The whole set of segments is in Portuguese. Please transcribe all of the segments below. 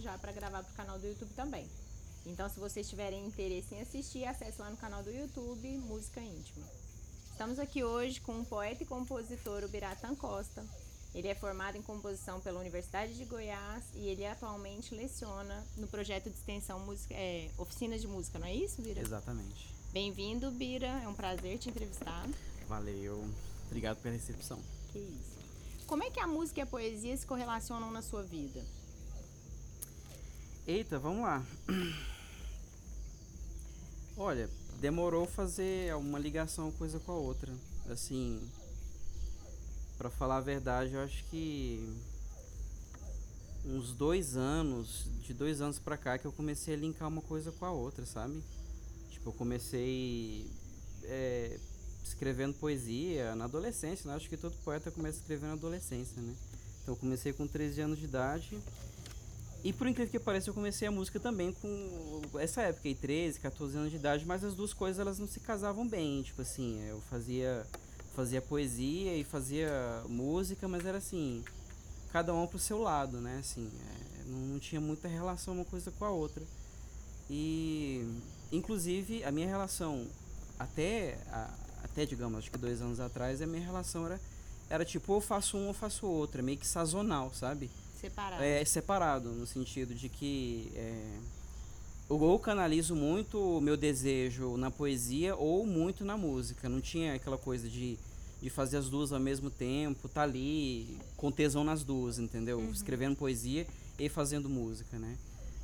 já para gravar para o canal do YouTube também. Então, se vocês tiverem interesse em assistir, acesse lá no canal do YouTube Música Íntima. Estamos aqui hoje com o poeta e compositor Ubiratan Costa. Ele é formado em composição pela Universidade de Goiás e ele atualmente leciona no projeto de extensão música, é, Oficinas de Música, não é isso, Bira? Exatamente. Bem-vindo, Bira. É um prazer te entrevistar. Valeu. Obrigado pela recepção. Que isso. Como é que a música e a poesia se correlacionam na sua vida? Eita, vamos lá. Olha, demorou fazer uma ligação coisa com a outra. Assim, para falar a verdade, eu acho que uns dois anos, de dois anos pra cá, que eu comecei a linkar uma coisa com a outra, sabe? Tipo, eu comecei é, escrevendo poesia na adolescência, né? Acho que todo poeta começa a escrever na adolescência, né? Então eu comecei com 13 anos de idade. E por incrível que pareça, eu comecei a música também com essa época, aí, 13, 14 anos de idade, mas as duas coisas elas não se casavam bem, tipo assim, eu fazia fazia poesia e fazia música, mas era assim, cada um pro seu lado, né? Assim, é, não, tinha muita relação uma coisa com a outra. E inclusive a minha relação até até, digamos, acho que dois anos atrás, a minha relação era, era tipo, ou faço um ou faço outro, é meio que sazonal, sabe? Separado. É, separado, no sentido de que é, ou canalizo muito o meu desejo na poesia ou muito na música. Não tinha aquela coisa de, de fazer as duas ao mesmo tempo, tá ali com tesão nas duas, entendeu? Uhum. Escrevendo poesia e fazendo música, né?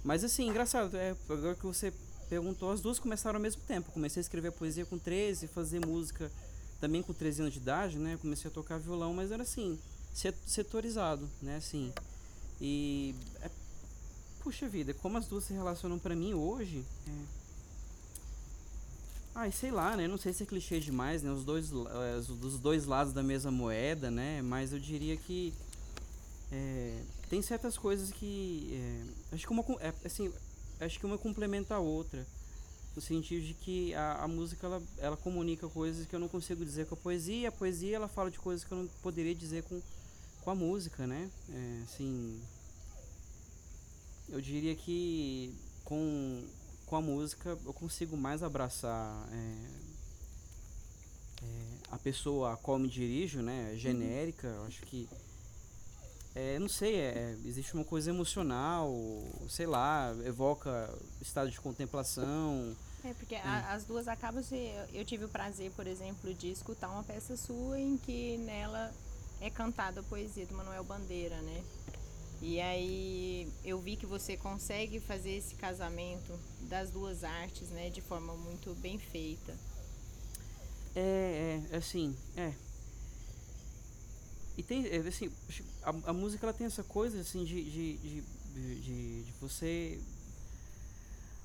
Mas assim, engraçado, é, agora que você perguntou, as duas começaram ao mesmo tempo. Comecei a escrever poesia com 13, fazer música também com 13 anos de idade, né? Comecei a tocar violão, mas era assim, setorizado, né? Assim. E é, puxa vida, como as duas se relacionam para mim hoje, é... Ai, sei lá, né? Não sei se é clichê demais, né? Os dois, é, os dois lados da mesma moeda, né? Mas eu diria que é, tem certas coisas que é, acho que uma é, assim acho que uma complementa a outra no sentido de que a, a música ela, ela comunica coisas que eu não consigo dizer com a poesia a poesia ela fala de coisas que eu não poderia dizer com, com a música né é, assim eu diria que com, com a música eu consigo mais abraçar é, é, a pessoa a qual me dirijo né genérica eu acho que é, não sei, é, existe uma coisa emocional, sei lá, evoca estado de contemplação. É, porque a, as duas acabam se. Eu tive o prazer, por exemplo, de escutar uma peça sua em que nela é cantada a poesia do Manuel Bandeira, né? E aí eu vi que você consegue fazer esse casamento das duas artes, né, de forma muito bem feita. É, é assim, é, e tem, é, assim, a, a, música ela tem essa coisa, assim, de, de, de, de, de você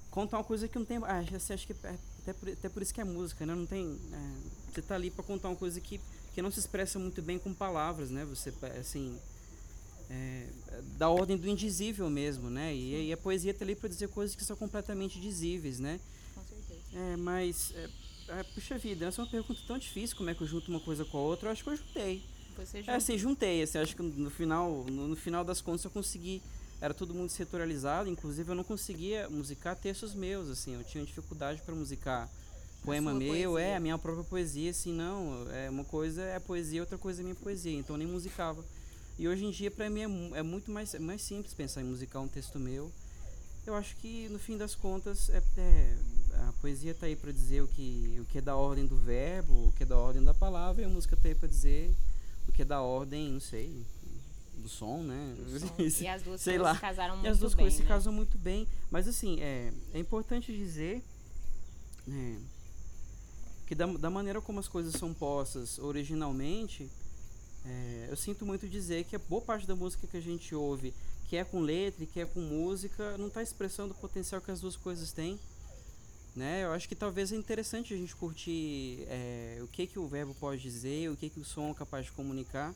contar uma coisa que não tem. Ah, você acha que é, até por, até por isso que é música, né? Não tem. É, você tá ali para contar uma coisa que, que não se expressa muito bem com palavras, né? Você, assim. É, da ordem do indizível mesmo, né? E, e a poesia tá ali para dizer coisas que são completamente dizíveis, né? Com certeza. É, mas. É, é, puxa vida, essa é uma pergunta tão difícil, como é que eu junto uma coisa com a outra? Eu acho que eu juntei. Você É, assim, juntei, assim, acho que no final, no, no, final das contas eu consegui, era tudo muito setorializado, inclusive eu não conseguia musicar textos meus, assim, eu tinha dificuldade para musicar poema meu, poesia. é, a minha própria poesia, assim, não, é uma coisa é poesia, outra coisa é minha poesia, então eu nem musicava. E hoje em dia para mim é, é, muito mais, é mais simples pensar em musicar um texto meu. Eu acho que no fim das contas é, é a poesia está aí para dizer o que, o que é da ordem do verbo, o que é da ordem da palavra, e a música está aí para dizer porque é da ordem, não sei, do som, né? Do som. e as duas sei coisas lá. se casaram muito bem. E as duas bem, coisas né? se casam muito bem. Mas assim, é, é importante dizer né, que da, da maneira como as coisas são postas originalmente, é, eu sinto muito dizer que a boa parte da música que a gente ouve, que é com letra e que é com música, não está expressando o potencial que as duas coisas têm. Né? Eu acho que talvez é interessante a gente curtir é, o que, que o verbo pode dizer, o que, que o som é capaz de comunicar,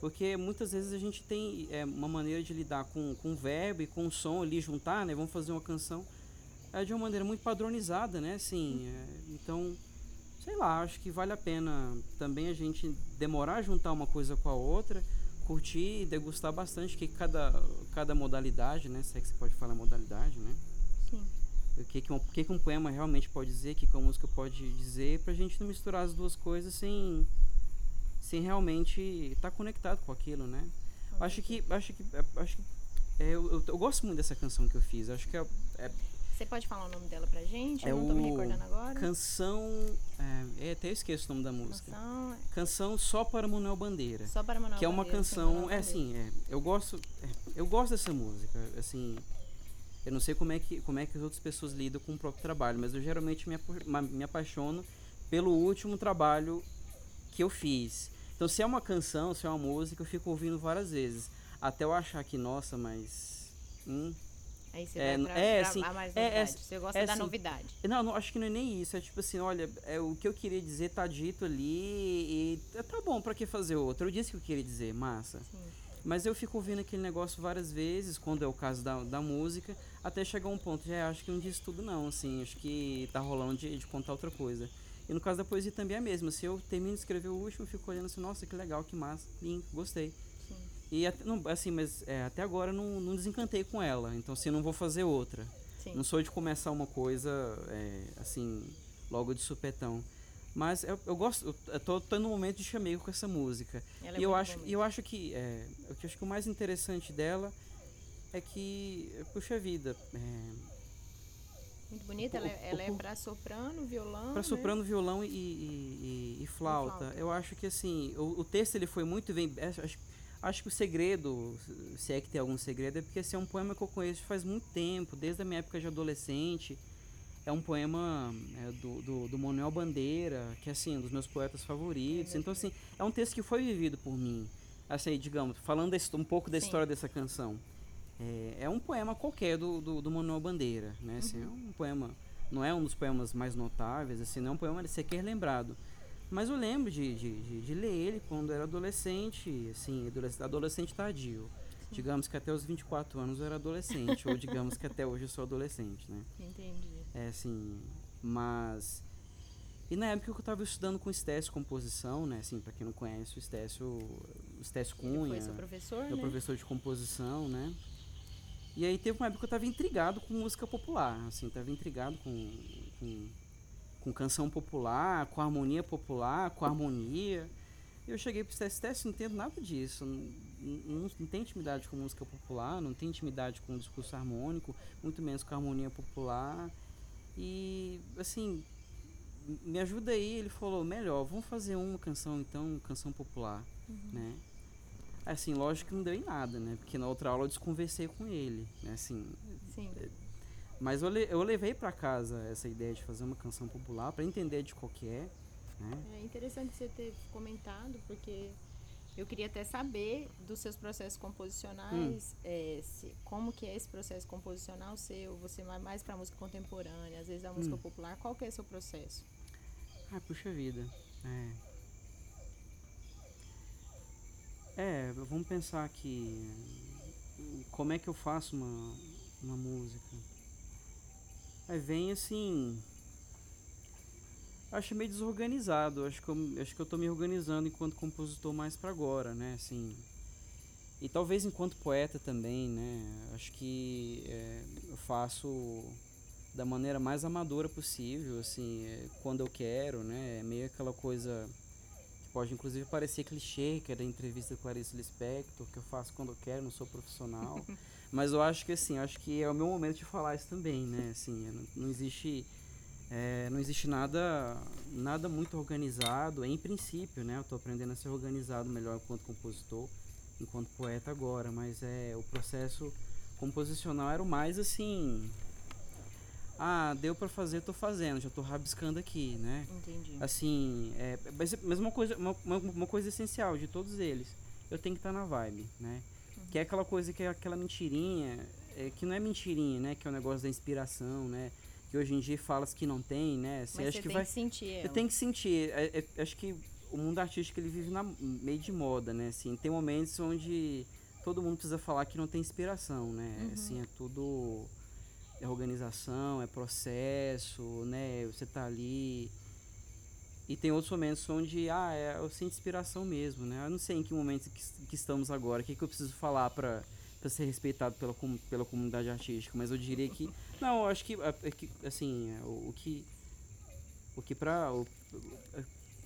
porque muitas vezes a gente tem é, uma maneira de lidar com, com o verbo e com o som ali, juntar, né? vamos fazer uma canção, é de uma maneira muito padronizada, né? Assim, é, então, sei lá, acho que vale a pena também a gente demorar a juntar uma coisa com a outra, curtir e degustar bastante que cada, cada modalidade, né? Se é que você pode falar modalidade, né? Sim. O que, que, um, que, que um poema realmente pode dizer, o que, que uma música pode dizer, pra gente não misturar as duas coisas sem, sem realmente estar tá conectado com aquilo, né? Acho que, acho que, acho que é, eu, eu, eu, gosto muito dessa canção que eu fiz. Acho que é, é você pode falar o nome dela pra gente? É eu não tô me recordando agora. Canção. É, é, até eu esqueço o nome da música. Canção. Canção Só para Manuel Bandeira. Só para Manuel Que é uma Bandeira, canção. É assim, é, eu gosto. É, eu gosto dessa música. Assim. Eu não sei como é, que, como é que as outras pessoas lidam com o próprio trabalho, mas eu geralmente me, me apaixono pelo último trabalho que eu fiz. Então, se é uma canção, se é uma música, eu fico ouvindo várias vezes. Até eu achar que, nossa, mas. Hum, Aí você é, vai pra, é, assim, mais é, novidade. É, você gosta é, da assim, novidade. Não, não, acho que não é nem isso. É tipo assim, olha, é, o que eu queria dizer tá dito ali e tá bom, pra que fazer outro? Eu disse que eu queria dizer, massa. Sim. Mas eu fico ouvindo aquele negócio várias vezes, quando é o caso da, da música, até chegar um ponto, já acho que não disse tudo não, assim, acho que tá rolando de, de contar outra coisa. E no caso da poesia também é mesmo. Se eu termino de escrever o último, eu fico olhando assim, nossa, que legal, que massa, lindo, gostei. E até, não, assim, mas é, até agora não, não desencantei com ela. Então, assim, não vou fazer outra. Sim. Não sou de começar uma coisa, é, assim, logo de supetão. Mas eu, eu gosto, eu tô, tô no momento de chamego com essa música. Ela e é eu acho, eu acho que, é, eu acho que o mais interessante dela é que, puxa vida, é, muito bonita, ela, é, ela é para soprano, violão. Para né? soprano, violão e, e, e, e flauta. flauta. Eu acho que assim, o, o texto ele foi muito bem. Acho, Acho que o segredo, se é que tem algum segredo, é porque esse é um poema que eu conheço faz muito tempo, desde a minha época de adolescente. É um poema é, do, do, do, Manuel Bandeira, que é assim, um dos meus poetas favoritos. Então, assim, é um texto que foi vivido por mim. Assim, digamos, falando desse, um pouco da Sim. história dessa canção. É, é, um poema qualquer do, do, do Manuel Bandeira, né? Assim, uhum. É um poema, não é um dos poemas mais notáveis, assim, não é um poema sequer lembrado. Mas eu lembro de, de, de, de ler ele quando era adolescente, assim, adolescente, tardio. Sim. Digamos que até os 24 anos eu era adolescente, ou digamos que até hoje eu sou adolescente, né? Entendi. É assim, mas... E na época eu estava estudando com Estécio Composição, né? Assim, para quem não conhece, o Estécio, o Estécio Cunha. Ele foi seu professor, meu né? professor de composição, né? E aí teve uma época que eu estava intrigado com música popular, assim, estava intrigado com, com com canção popular, com harmonia popular, com harmonia. Eu cheguei para o TST não entendo nada disso. Não, não, não tem intimidade com música popular, não tem intimidade com discurso harmônico, muito menos com harmonia popular. E, assim, me ajuda aí. Ele falou: melhor, vamos fazer uma canção então, canção popular, uhum. né? Assim, lógico que não deu em nada, né? Porque na outra aula eu desconversei com ele, né? Assim, Sim. Mas eu, le eu levei para casa essa ideia de fazer uma canção popular para entender de qual que é. Né? É interessante você ter comentado, porque eu queria até saber dos seus processos composicionais, hum. é, se, como que é esse processo composicional seu, você vai mais para música contemporânea, às vezes a música hum. popular, qual que é o seu processo? Ah, puxa vida. É. É, vamos pensar aqui. Como é que eu faço uma, uma música? Aí vem assim. Acho meio desorganizado. Acho que, eu, acho que eu tô me organizando enquanto compositor mais para agora, né? Assim. E talvez enquanto poeta também, né? Acho que é, eu faço da maneira mais amadora possível, assim, é, quando eu quero, né? É meio aquela coisa que pode inclusive parecer clichê, que é da entrevista com Clarice Lispector, que eu faço quando eu quero, não sou profissional. Mas eu acho que assim, acho que é o meu momento de falar isso também, né? Assim, é, não, não existe é, não existe nada nada muito organizado, em princípio, né? Eu estou aprendendo a ser organizado melhor enquanto compositor, enquanto poeta agora, mas é o processo composicional era o mais assim, ah, deu para fazer, estou fazendo, já estou rabiscando aqui, né? Entendi. Assim, é, mas uma coisa, uma, uma coisa essencial de todos eles, eu tenho que estar tá na vibe, né? Que é aquela coisa que é aquela mentirinha, é, que não é mentirinha, né? Que é o negócio da inspiração, né? Que hoje em dia fala-se que não tem, né? Você Mas você que tem vai... que sentir ela. Você tem que sentir. É, é, acho que o mundo artístico ele vive na meio de moda, né? Assim, tem momentos onde todo mundo precisa falar que não tem inspiração, né? Uhum. Assim, é tudo é organização, é processo, né? Você tá ali E tem outros momentos onde, ah, é, eu sinto inspiração mesmo, né? Eu não sei em que momento que, que estamos agora, o que, que eu preciso falar para para ser respeitado pela, pela comunidade artística, mas eu diria que não, eu acho que, é, é assim, é, o, o, que o que para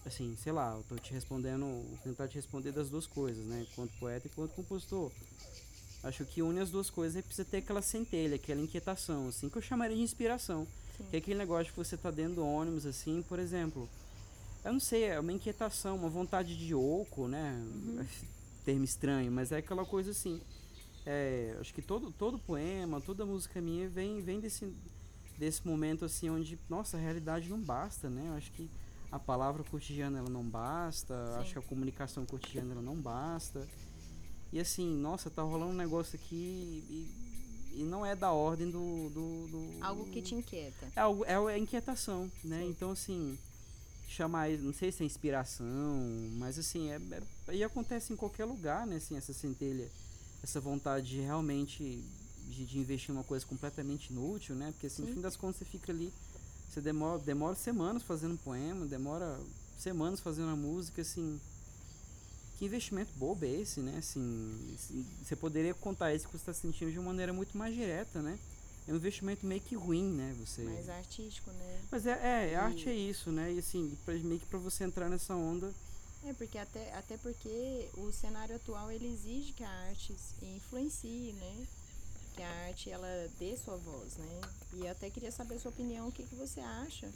assim, sei lá, eu tô te respondendo, tentar te responder das duas coisas, né, quanto poeta e quanto compositor. Acho que une as duas coisas é precisa ter aquela centelha, aquela inquietação, assim, que eu chamaria de inspiração. Sim. Que é aquele negócio que você tá dentro do ônibus, assim, por exemplo. Eu não sei, é uma inquietação, uma vontade de oco, né? Uhum. Termo estranho, mas é aquela coisa assim. É, acho que todo, todo poema, toda música minha vem, vem desse, desse momento assim onde, nossa, a realidade não basta, né? Acho que a palavra cotidiana ela não basta, Sim. acho que a comunicação cotidiana ela não basta. E assim, nossa, tá rolando um negócio aqui e, e não é da ordem do, do, do Algo que te inquieta. É, algo, é a inquietação, né? Sim. Então, assim, chamar, não sei se é inspiração, mas assim, é, é, e acontece em qualquer lugar, né? Assim, essa centelha essa vontade de realmente de, de, investir em uma coisa completamente inútil, né? Porque assim, no fim das contas você fica ali, você demora, demora semanas fazendo um poema, demora semanas fazendo a música, assim. Que investimento bobo é esse, né? Assim, você poderia contar isso que você está sentindo de uma maneira muito mais direta, né? É um investimento meio que ruim, né? Você... Mais artístico, né? Mas é, é e... arte é isso, né? E assim, meio que para você entrar nessa onda é, porque até, até porque o cenário atual ele exige que a arte influencie, né? Que a arte ela dê sua voz, né? E eu até queria saber a sua opinião, o que, que você acha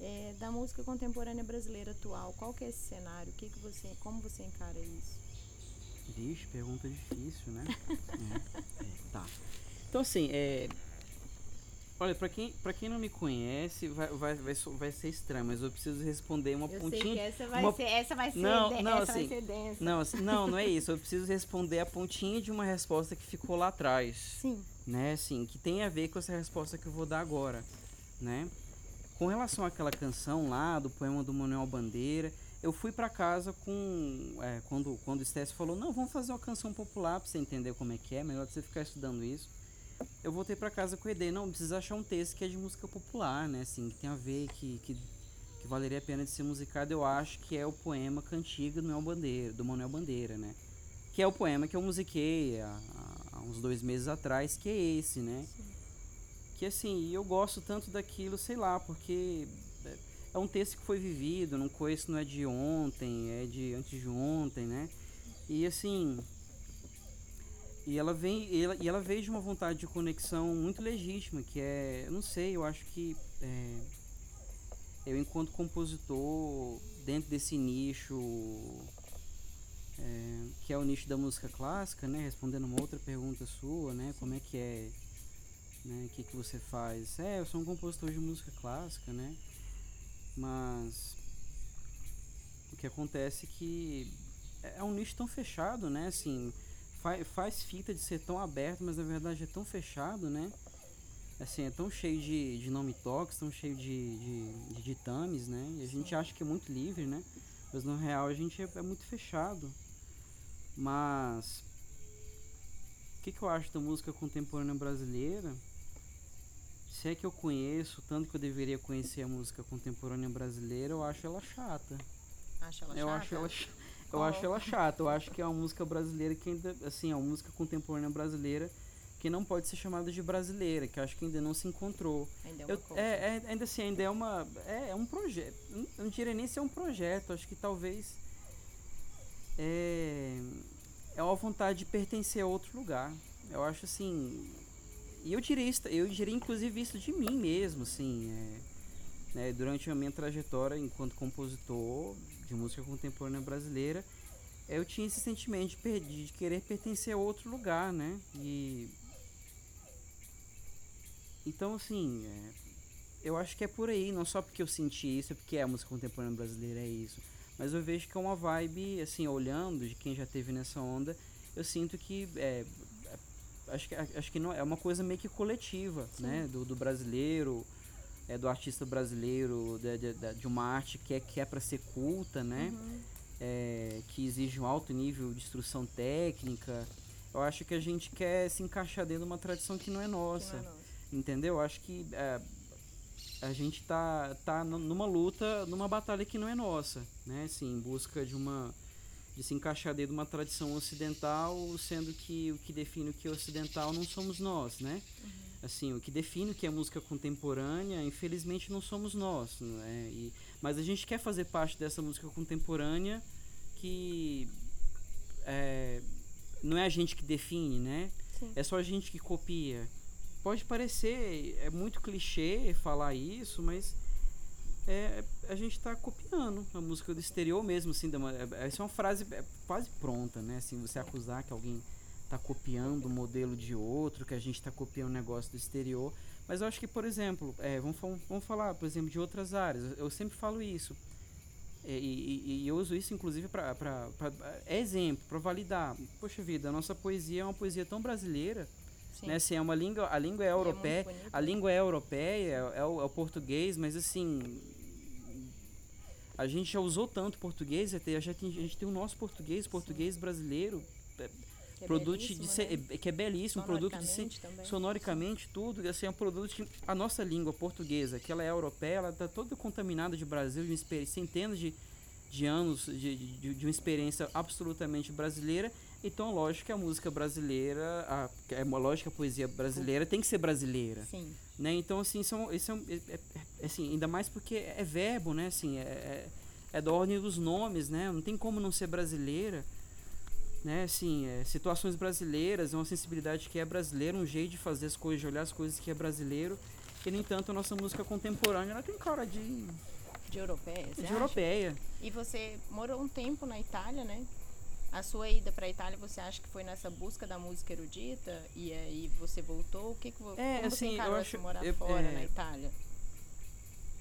é, da música contemporânea brasileira atual? Qual que é esse cenário? O que, que você, como você encara isso? Vixe, pergunta difícil, né? é, é, tá. Então assim, é, Olha, pra quem, pra quem não me conhece, vai, vai, vai, vai ser estranho, mas eu preciso responder uma eu pontinha. Essa vai uma... ser, essa vai ser, não, não, essa assim, vai ser densa. Não, assim, não, não é isso. Eu preciso responder a pontinha de uma resposta que ficou lá atrás. Sim. Né, assim, que tem a ver com essa resposta que eu vou dar agora, né? Com relação àquela canção lá, do poema do Manuel Bandeira, eu fui para casa com. É, quando, quando o Stess falou, não, vamos fazer uma canção popular pra você entender como é que é, melhor você ficar estudando isso eu voltei para casa com a ideia, não, precisa achar um texto que é de música popular, né, assim, que tem a ver, que, que, que valeria a pena de ser musicado, eu acho que é o poema Cantiga do Manuel Bandeira, do Manuel Bandeira, né, que é o poema que eu musiquei há, há uns dois meses atrás, que é esse, né, Sim. que assim, eu gosto tanto daquilo, sei lá, porque é um texto que foi vivido, não conheço, não é de ontem, é de antes de ontem, né, e assim, e ela vem e ela, e ela veio de uma vontade de conexão muito legítima, que é, eu não sei, eu acho que é, eu enquanto compositor dentro desse nicho é, que é o nicho da música clássica, né, respondendo uma outra pergunta sua, né, como é que é, né, o que que você faz? É, eu sou um compositor de música clássica, né, mas o que acontece é que é um nicho tão fechado, né, assim, faz, faz fita de ser tão aberto, mas na verdade é tão fechado, né? Assim, é tão cheio de, de nome toques, tão cheio de, de, de ditames, né? E a gente acha que é muito livre, né? Mas no real a gente é, é muito fechado. Mas o que, que eu acho da música contemporânea brasileira? Se é que eu conheço, tanto que eu deveria conhecer a música contemporânea brasileira, eu acho ela chata. Ela eu chata? acho ela chata. Eu oh. acho ela chata. Eu acho que é uma música brasileira que ainda, assim, é uma música contemporânea brasileira que não pode ser chamada de brasileira, que acho que ainda não se encontrou. Ainda é, eu, é, é, ainda assim, ainda é uma. É, é um projeto. Eu não diria nem se é um projeto, acho que talvez. É, é uma vontade de pertencer a outro lugar. Eu acho assim. E eu diria isso, eu diria inclusive isso de mim mesmo, assim. É, né, durante a minha trajetória enquanto compositor, de música contemporânea brasileira, eu tinha esse sentimento de, de querer pertencer a outro lugar, né? E então assim, é, eu acho que é por aí, não só porque eu senti isso, é porque a música contemporânea brasileira é isso, mas eu vejo que é uma vibe, assim, olhando de quem já teve nessa onda, eu sinto que é, é acho que acho que não é uma coisa meio que coletiva, Sim. né, do, do brasileiro é, do artista brasileiro, de, de, de, uma arte que é, que é para ser culta, né? Uhum. É, que exige um alto nível de instrução técnica. Eu acho que a gente quer se encaixar dentro de uma tradição que não é nossa. Não é nossa. Entendeu? Eu acho que é, a gente tá, tá numa luta, numa batalha que não é nossa, né? Assim, em busca de uma de se encaixar dentro de uma tradição ocidental, sendo que o que define o que é ocidental não somos nós, né? Uhum. Assim, o que define o que é música contemporânea, infelizmente não somos nós, né? E, mas a gente quer fazer parte dessa música contemporânea que é, não é a gente que define, né? Sim. É só a gente que copia. Pode parecer é muito clichê falar isso, mas é, a gente está copiando a música do exterior mesmo, assim, é, essa é uma frase é, quase pronta, né? Assim, você acusar que alguém está copiando o um modelo de outro, que a gente está copiando um negócio do exterior. Mas eu acho que, por exemplo, é, vamos, vamos falar, por exemplo, de outras áreas. Eu sempre falo isso. É, e, e, e, eu uso isso, inclusive, para é exemplo, para validar. Poxa vida, a nossa poesia é uma poesia tão brasileira. Sim. Né? Assim, é uma língua, a língua é europeia, é a língua é europeia, é, é, o, é o português, mas assim, a gente já usou tanto português, até, a gente tem o nosso português, português Sim. brasileiro, é, que é produto de né? que é belíssimo, produto de sonoricamente tudo, assim, é um produto que a nossa língua portuguesa, que ela é europeia, ela está toda contaminada de Brasil, de centenas de, de anos de, de, de uma experiência absolutamente brasileira então, lógico que a música brasileira, a, é uma lógica a poesia brasileira tem que ser brasileira. Sim. Né? Então, assim, são, esse é, é, é, assim, ainda mais porque é verbo, né? Assim, é, é, é da ordem dos nomes, né? Não tem como não ser brasileira. Né? Assim, é, situações brasileiras, uma sensibilidade que é brasileira, um jeito de fazer as coisas, de olhar as coisas que é brasileiro. E, no entanto, a nossa música contemporânea, ela tem cara de... De europeia, De acha? europeia. E você morou um tempo na Itália, né? A sua ida para a Itália, você acha que foi nessa busca da música erudita e aí você voltou? O que, que é, como assim, você eu acho, morar eu, fora é, na Itália?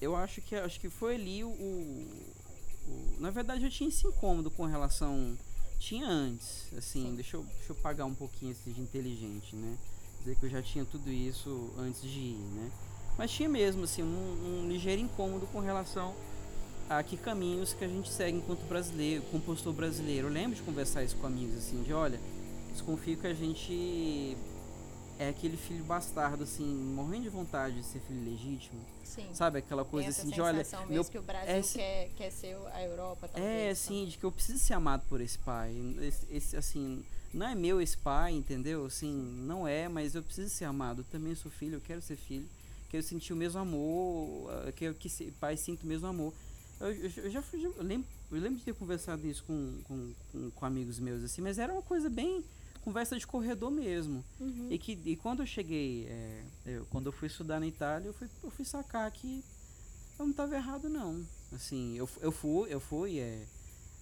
Eu acho que acho que foi ali o, o, na verdade eu tinha esse incômodo com relação tinha antes, assim, deixa eu, deixa eu pagar um pouquinho esse de inteligente, né? Dizer que eu já tinha tudo isso antes de ir, né? Mas tinha mesmo assim um, um ligeiro incômodo com relação a que caminhos que a gente segue enquanto brasileiro, compostor brasileiro. Eu lembro de conversar isso com amigos, assim, de olha, desconfio que a gente é aquele filho bastardo, assim, morrendo de vontade de ser filho legítimo. Sim. Sabe aquela coisa assim de olha. Meu, que o Brasil é, quer, quer ser a Europa talvez, É, assim, de que eu preciso ser amado por esse pai. Esse, esse, assim, não é meu esse pai, entendeu? Assim, não é, mas eu preciso ser amado. Eu também sou filho, eu quero ser filho. Quero sentir o mesmo amor, ah, quero que pai sinta o mesmo amor. Eu, eu, já fui. Eu lembro, eu lembro de ter conversado isso com, com, com, com, amigos meus, assim, mas era uma coisa bem. Conversa de corredor mesmo. Uhum. E, que, e quando eu cheguei. É, eu, quando eu fui estudar na Itália, eu fui, eu fui sacar que eu não estava errado, não. Assim, eu, eu fui, eu fui. É,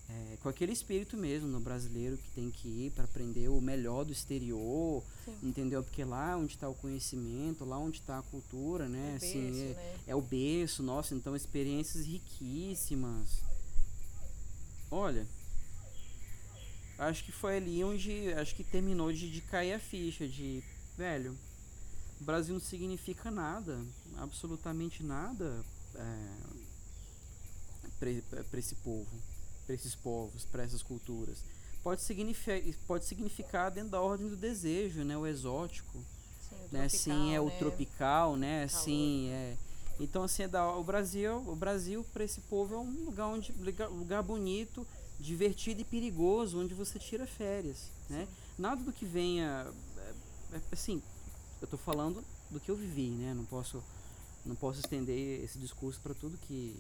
é, com aquele espírito mesmo no brasileiro que tem que ir para aprender o melhor do exterior, Sim. entendeu? Porque lá onde está o conhecimento, lá onde está a cultura, né? O assim, berço, é, né? é, o berço, nossa, então experiências riquíssimas. Olha, acho que foi ali onde acho que terminou de, de cair a ficha de, velho, o Brasil não significa nada, absolutamente nada é, para esse povo para esses povos, para essas culturas. Pode significar, pode significar dentro da ordem do desejo, né? O exótico, Sim, o né? Tropical, Sim, é o né? tropical, né? Sim, é. Então assim, é da, o Brasil, o Brasil para esse povo é um lugar onde lugar bonito, divertido e perigoso, onde você tira férias, né? Nada do que venha é, é, assim, eu estou falando do que eu vivi, né? Não posso não posso estender esse discurso para tudo que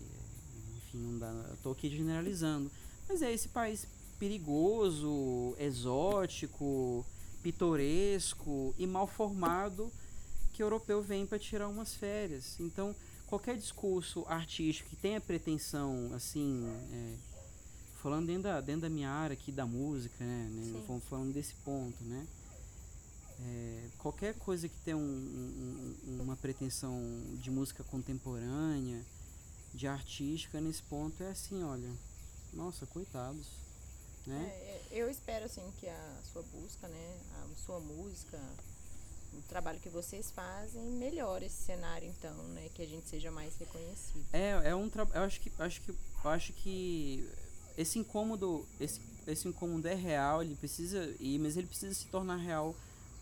enfim, não dá, estou aqui generalizando. Mas é esse país perigoso, exótico, pitoresco e mal formado que o europeu vem para tirar umas férias. Então, qualquer discurso artístico que tenha pretensão, assim, é, falando dentro da, dentro da minha área aqui da música, né, né falando desse ponto, né, é, qualquer coisa que tenha um, um, uma pretensão de música contemporânea, de artística nesse ponto é assim, olha, nossa, coitados. Né? É, eu espero assim que a sua busca, né, a sua música, o trabalho que vocês fazem melhore esse cenário então, né, que a gente seja mais reconhecido. É, é um trabalho, eu acho que acho que eu acho que esse incômodo, esse esse incômodo é real, ele precisa e mas ele precisa se tornar real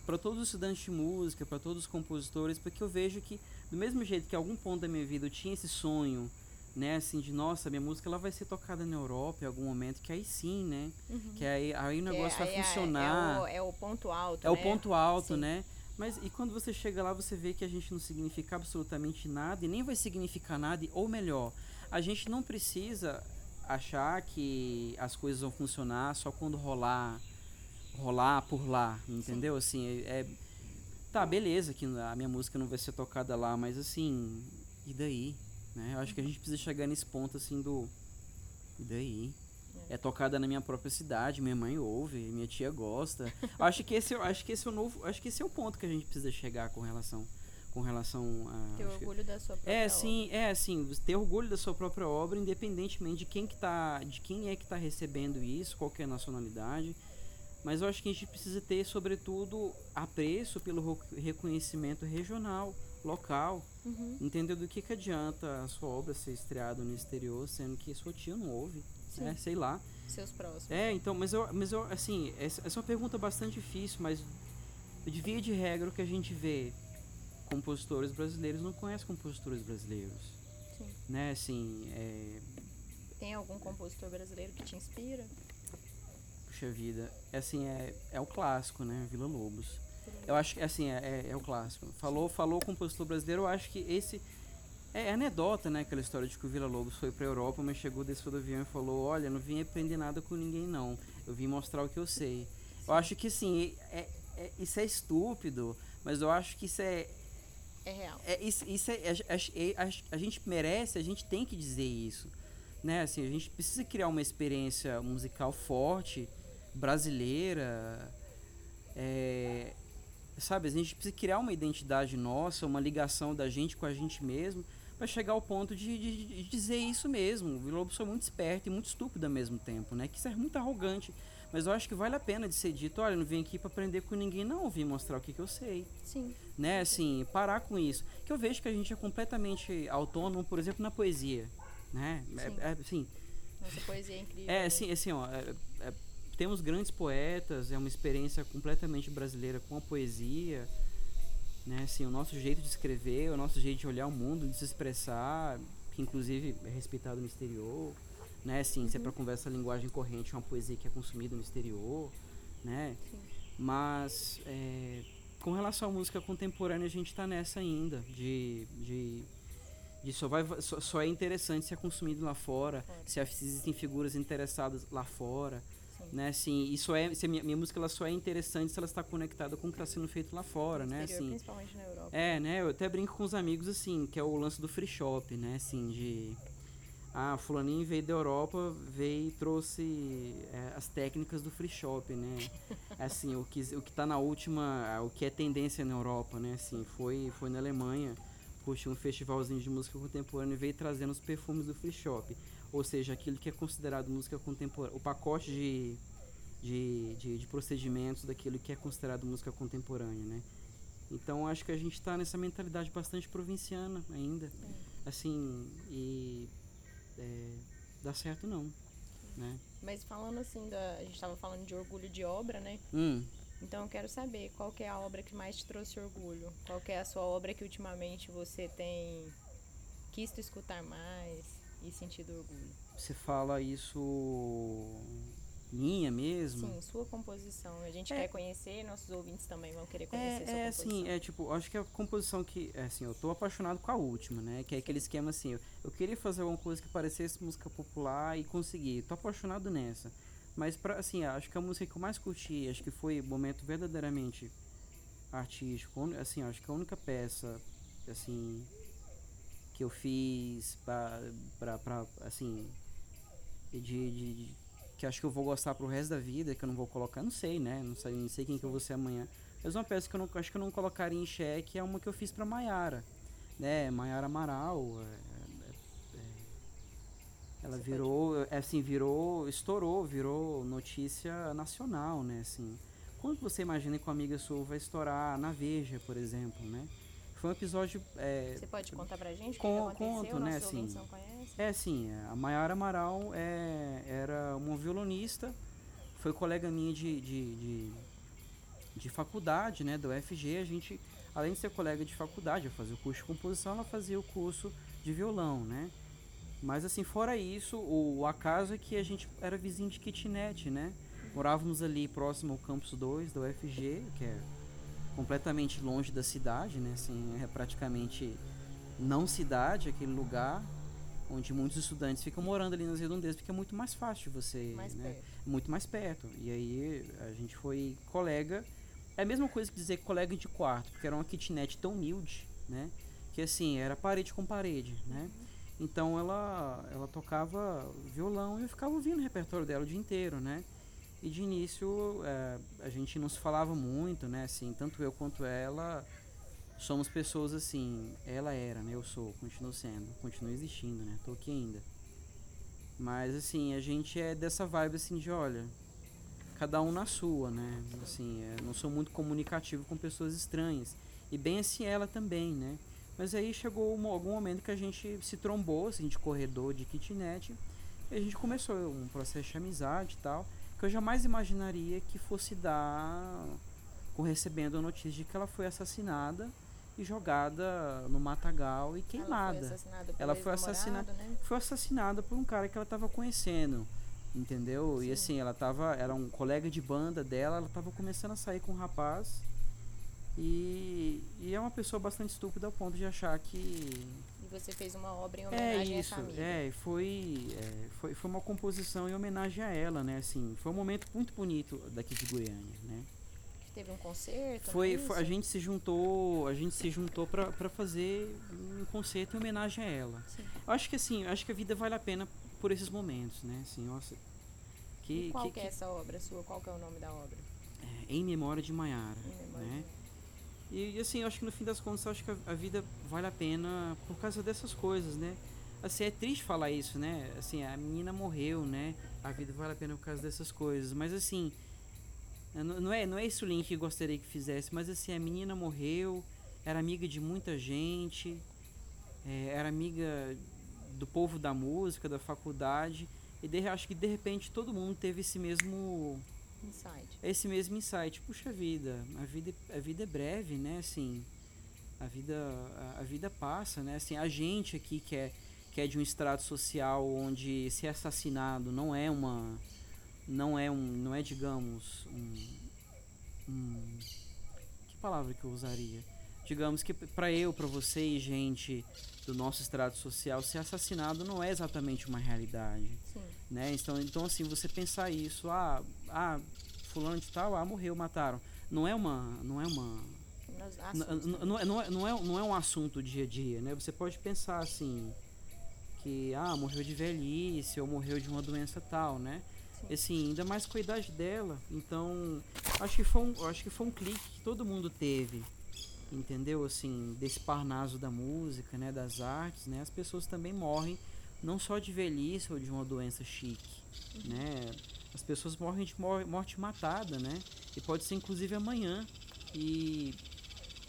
para todos os estudantes de música, para todos os compositores, porque eu vejo que do mesmo jeito que em algum ponto da minha vida eu tinha esse sonho, né, assim, de nossa, minha música ela vai ser tocada na Europa em algum momento, que aí sim, né? Uhum. Que aí, aí o negócio vai aí é- funcionar. É, o, é o ponto alto. É o né? ponto alto, Sim. né? Mas e quando você chega lá, você vê que a gente não significa absolutamente nada e nem vai significar nada, e- ou melhor, a gente não precisa achar que as coisas vão funcionar só quando rolar rolar por lá, entendeu? Assim, é, é- tá, beleza que a minha música não vai ser tocada lá, mas assim, e daí, né? Eu acho que a gente precisa chegar nesse ponto assim do e daí? É tocada na minha própria cidade, minha mãe ouve, minha tia gosta. Acho que esse, eu acho que esse é o novo, acho que esse é o ponto que a gente precisa chegar com relação com relação a Ter acho que- orgulho da sua própria é obra. sim, é assim, ter orgulho da sua própria obra, independentemente de quem que tá, de quem é que está recebendo isso, qual é a nacionalidade. Mas eu acho que a gente precisa ter, sobretudo, apreço pelo reconhecimento regional, local. Uhum. Entender do que, que adianta a sua obra ser estreada no exterior, sendo que sua tia não ouve, né? Sei lá. Seus próximos. É, então, mas eu, mas eu assim, essa, essa é uma pergunta bastante difícil, mas de via de regra o que a gente vê compositores brasileiros não conhece compositores brasileiros, Sim. né? Assim, é, Tem algum compositor brasileiro que te inspira? puxa vida, é assim, é, é o clássico, né? Vila Lobos. Eu acho que assim, é, é, é o clássico. Falou, falou compositor brasileiro, eu acho que esse é anedota, né, aquela história de que o Vila Lobos foi pra Europa, mas chegou, desceu do avião e falou: "Olha, não vim aprender nada com ninguém não. Eu vim mostrar o que eu sei". Eu acho que assim, é, é- isso é estúpido, mas eu acho que isso é É real. é, isso, isso é, a, a- a- a gente merece, a gente tem que dizer isso. Né? Assim, a gente precisa criar uma experiência musical forte, brasileira. é, sabe, a gente precisa criar uma identidade nossa, uma ligação da gente com a gente mesmo, para chegar ao ponto de, de- de dizer isso mesmo. O Vila Lobos foi muito esperto e muito estúpido ao mesmo tempo, né? Que isso é muito arrogante. Mas eu acho que vale a pena de ser dito, olha, eu não vim aqui para aprender com ninguém, não, eu vim mostrar o que, que eu sei Sim. né, assim, parar com isso. Que eu vejo que a gente é completamente autônomo, por exemplo, na poesia, né? É, Sim. é, assim, Nossa poesia é incrível. é né? assim, assim, ó, é- é- temos grandes poetas, é uma experiência completamente brasileira com a poesia, né? Assim, o nosso jeito de escrever, o nosso jeito de olhar o mundo, de se expressar, que inclusive é respeitado no exterior, né? Assim, se é para conversa a linguagem corrente, é uma poesia que é consumida no exterior, né? Sim. Mas é, com relação à música contemporânea, a gente está nessa ainda, de, de, de só, vai, só, só é interessante se é consumido lá fora, é- se existem figuras interessadas lá fora, Sim. né? Assim, só é, se a minha, minha música ela só é interessante se ela está conectada com o que está sendo feito lá fora, No né? exterior, Assim, principalmente na Europa. é, né? Eu até brinco com os amigos assim, que é o lance do free shop, né? Assim, de. Ah, fulaninho veio da Europa, veio e trouxe é, as técnicas do free shop, né? Assim, o que, o que tá na última. O que é tendência na Europa, né? Assim, foi, foi na Alemanha, curtiu um festivalzinho de música contemporânea e veio trazendo os perfumes do free shop. Ou seja, aquilo que é considerado música contemporânea. O pacote de, de, de, de procedimentos daquilo que é considerado música contemporânea, né? Então acho que a gente está nessa mentalidade bastante provinciana ainda. Assim, e é, dá certo não. Né? Mas falando assim, da, a gente estava falando de orgulho de obra, né? Hum, Então eu quero saber qual que é a obra que mais te trouxe orgulho? Qual que é a sua obra que ultimamente você tem quis escutar mais e sentido orgulho? você fala isso minha mesmo? Sim, sua composição. A gente É. quer conhecer, nossos ouvintes também vão querer conhecer sua É, é composição. assim, é tipo, acho que a composição que, é, assim, eu tô apaixonado com a última, né? Que é aquele esquema assim, eu, eu queria fazer alguma coisa que parecesse música popular e consegui. Tô apaixonado nessa. Mas pra, assim, acho que a música que eu mais curti, acho que foi o momento verdadeiramente artístico, assim, acho que a única peça, assim, que eu fiz pra, pra, pra assim, de, de, de- que acho que eu vou gostar pro resto da vida, que eu não vou colocar, não sei, né? Não sei, não sei quem que eu vou ser amanhã. Mas uma peça que eu não, acho que eu não colocaria em xeque é uma que eu fiz pra Maiara, né? Maiara Amaral, é, é, é, ela Você virou, é, assim, virou, estourou, virou notícia nacional, né? Assim, quando você imagina que uma amiga sua vai estourar na Veja, por exemplo, né? Foi um episódio é, Você pode contar pra gente aconteceu? conto, né, assim. é assim, a Maiara Amaral é, era uma violonista, foi colega minha de, de, de, de faculdade, né, do UFG, a gente além de ser colega de faculdade, eu fazia o curso de composição, ela fazia o curso de violão, né? Mas assim, fora isso, o, o acaso é que a gente era vizinho de kitnet, né? Morávamos ali próximo ao campus 2 da UFG, que é completamente longe da cidade, né? Assim, é praticamente não cidade, aquele lugar onde muitos estudantes ficam morando ali nas redondezas, porque é muito mais fácil você, Mais né? perto. Muito mais perto. E aí a gente foi colega. É a mesma coisa que dizer colega de quarto, porque era uma kitnet tão humilde, né? Que assim, era parede com parede, né? Então ela, ela tocava violão e eu ficava ouvindo o repertório dela o dia inteiro, né? E de início eh, a gente não se falava muito, né? Assim, tanto eu quanto ela somos pessoas assim, ela era, né? Eu sou, continuo sendo, continuo existindo, né? Tô aqui ainda. Mas assim, a gente é dessa vibe assim de, olha, cada um na sua, né? Assim, é, não sou muito comunicativo com pessoas estranhas. E bem assim ela também, né? Mas aí chegou um- algum momento que a gente se trombou, assim, de corredor, de kitnet, e a gente começou um processo de amizade e tal, que eu jamais imaginaria que fosse dar com recebendo a notícia de que ela foi assassinada e jogada no matagal e Ela queimada. foi assassinada Ela foi assassinada- Né? Foi assassinada por um cara que ela tava conhecendo, entendeu? E Sim. assim, ela tava, era um colega de banda dela, ela tava começando a sair com um rapaz. E, e é uma pessoa bastante estúpida ao ponto de achar que E você fez uma obra em é homenagem a isso, essa amiga. é, foi, é, foi, foi uma composição em homenagem a ela, né? Assim, foi um momento muito bonito daqui de Goiânia, né? Teve um concerto, Foi, é foi- a gente se juntou, a gente se juntou pra pra fazer um concerto em homenagem a ela. Sim. Eu acho que assim, acho que a vida vale a pena por esses momentos, né? Assim, nossa, que, E qual que- que é essa obra sua? Qual que é o nome da obra? é, em memória de Maiara, né? de- E, assim, eu acho que no fim das contas, acho que a, vida vale a pena por causa dessas coisas, né? Assim, é triste falar isso, né? Assim, a menina morreu, né? A vida vale a pena por causa dessas coisas. Mas assim, não é, não é esse o link que gostaria que fizesse, mas assim, a menina morreu, era amiga de muita gente, é, era amiga do povo da música, da faculdade, e de, acho que de repente todo mundo teve esse mesmo Insight. esse mesmo insight. Puxa vida, a vida, a vida é breve, né? Assim, a vida, a, a vida passa, né? Assim, a gente aqui que é, que é de um estrato social onde ser assassinado não é uma, não é um, não é digamos um, um que palavra que eu usaria? Digamos que para eu, para você e gente do nosso estrato social, ser assassinado não é exatamente uma realidade Sim. Né? Então, então assim, você pensar isso, ah, ah, fulano de tal, ah, morreu, mataram. Não é uma, não é uma, não é, não é, não é, não é um assunto dia a dia, né? Você pode pensar assim, que ah, morreu de velhice ou morreu de uma doença tal, né? Sim. Assim, ainda mais com a idade dela. Então, acho que foi um, acho que foi um clique que todo mundo teve. Entendeu? Assim, desse parnaso da música, né, das artes, né? As pessoas também morrem não só de velhice ou de uma doença chique, né? As pessoas morrem de mor- morte matada, né? E pode ser inclusive amanhã. E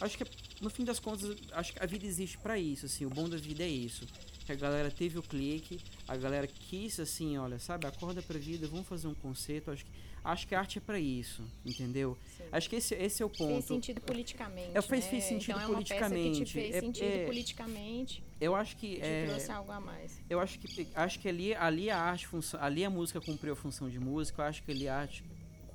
acho que no fim das contas, acho que a vida existe para isso, assim, o bom da vida é isso. Que a galera teve o clique, a galera quis assim, olha, sabe, acorda pra vida, vamos fazer um concerto. Acho que acho que a arte é para isso, entendeu? Sim. Acho que esse, esse é o ponto. Fez sentido politicamente. É, fez- né? fez sentido então, é uma Peça que politicamente. te fez É- sentido é- politicamente, Eu acho que te é, trouxe algo a mais. Eu acho que acho que ali, ali a arte ali a música cumpriu a função de música, eu acho que ali a arte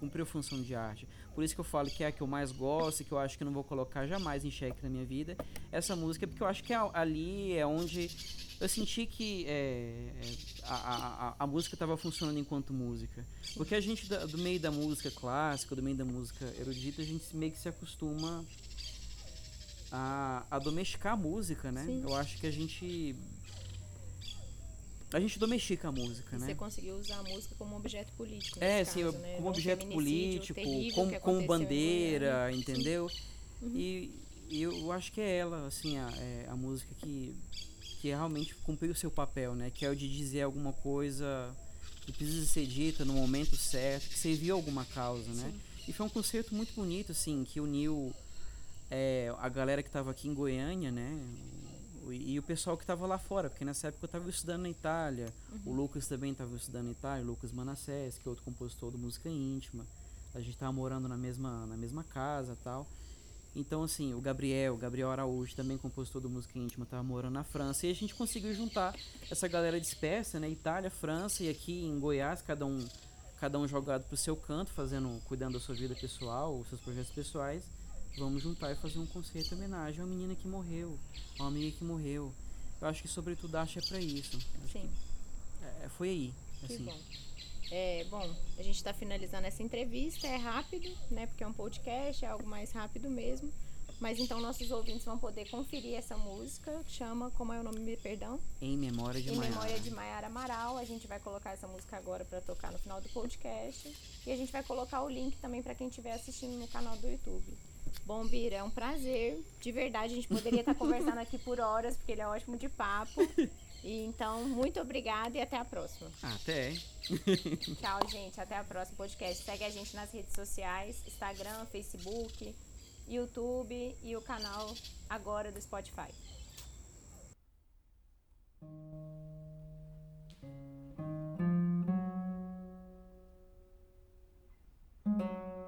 cumpriu a função de arte. Por isso que eu falo que é a que eu mais gosto e que eu acho que não vou colocar jamais em xeque na minha vida. Essa música, porque eu acho que é ali é onde eu senti que é, é, a, a, a- música estava funcionando enquanto música. Porque a gente do meio da música clássica, do meio da música erudita, a gente meio que se acostuma a, a domesticar a música, né? Sim. Eu acho que a gente a gente domestica a música, E né? Você conseguiu usar a música como objeto político. É, sim, caso, né? como objeto político, como, como em bandeira, entendeu? Uhum. E, e eu acho que é ela, assim, a, é a música que, que realmente cumpriu o seu papel, né? Que é o de dizer alguma coisa que precisa ser dita no momento certo, que serviu a alguma causa, né? Sim. E foi um concerto muito bonito, assim, que uniu é, a galera que estava aqui em Goiânia, né? O- E o pessoal que estava lá fora, porque nessa época eu estava estudando na Itália. O Uhum. Lucas também estava estudando na Itália, o Lucas Manassés, que é outro compositor do Música Íntima. A gente estava morando na mesma, na mesma casa tal. Então, assim, o Gabriel, Gabriel Araújo, também compositor do Música Íntima, estava morando na França. E a gente conseguiu juntar essa galera dispersa, né? Itália, França e aqui em Goiás, cada um, cada um jogado pro seu canto, fazendo, cuidando da sua vida pessoal, os seus projetos pessoais. Vamos juntar e fazer um concerto em homenagem a uma menina que morreu, a uma amiga que morreu. Eu acho que, sobretudo, acho é para isso. Sim. que, é, foi aí. Que Assim. bom. É, bom, a gente está finalizando essa entrevista, é rápido, né? Porque é um podcast, é algo mais rápido mesmo. Mas então nossos ouvintes vão poder conferir essa música, que chama, como é o nome, me perdão? Em memória de em Maiara. memória de Maiara Amaral. A gente vai colocar essa música agora para tocar no final do podcast. E a gente vai colocar o link também para quem estiver assistindo no canal do YouTube. Bom, Bira, é um prazer. De verdade, a gente poderia estar conversando aqui por horas, porque ele é ótimo de papo. E, então, muito obrigada e até a próxima. Até. Tchau, gente. Até a próxima podcast. Segue a gente nas redes sociais, Instagram, Facebook, YouTube e o canal agora do Spotify. thank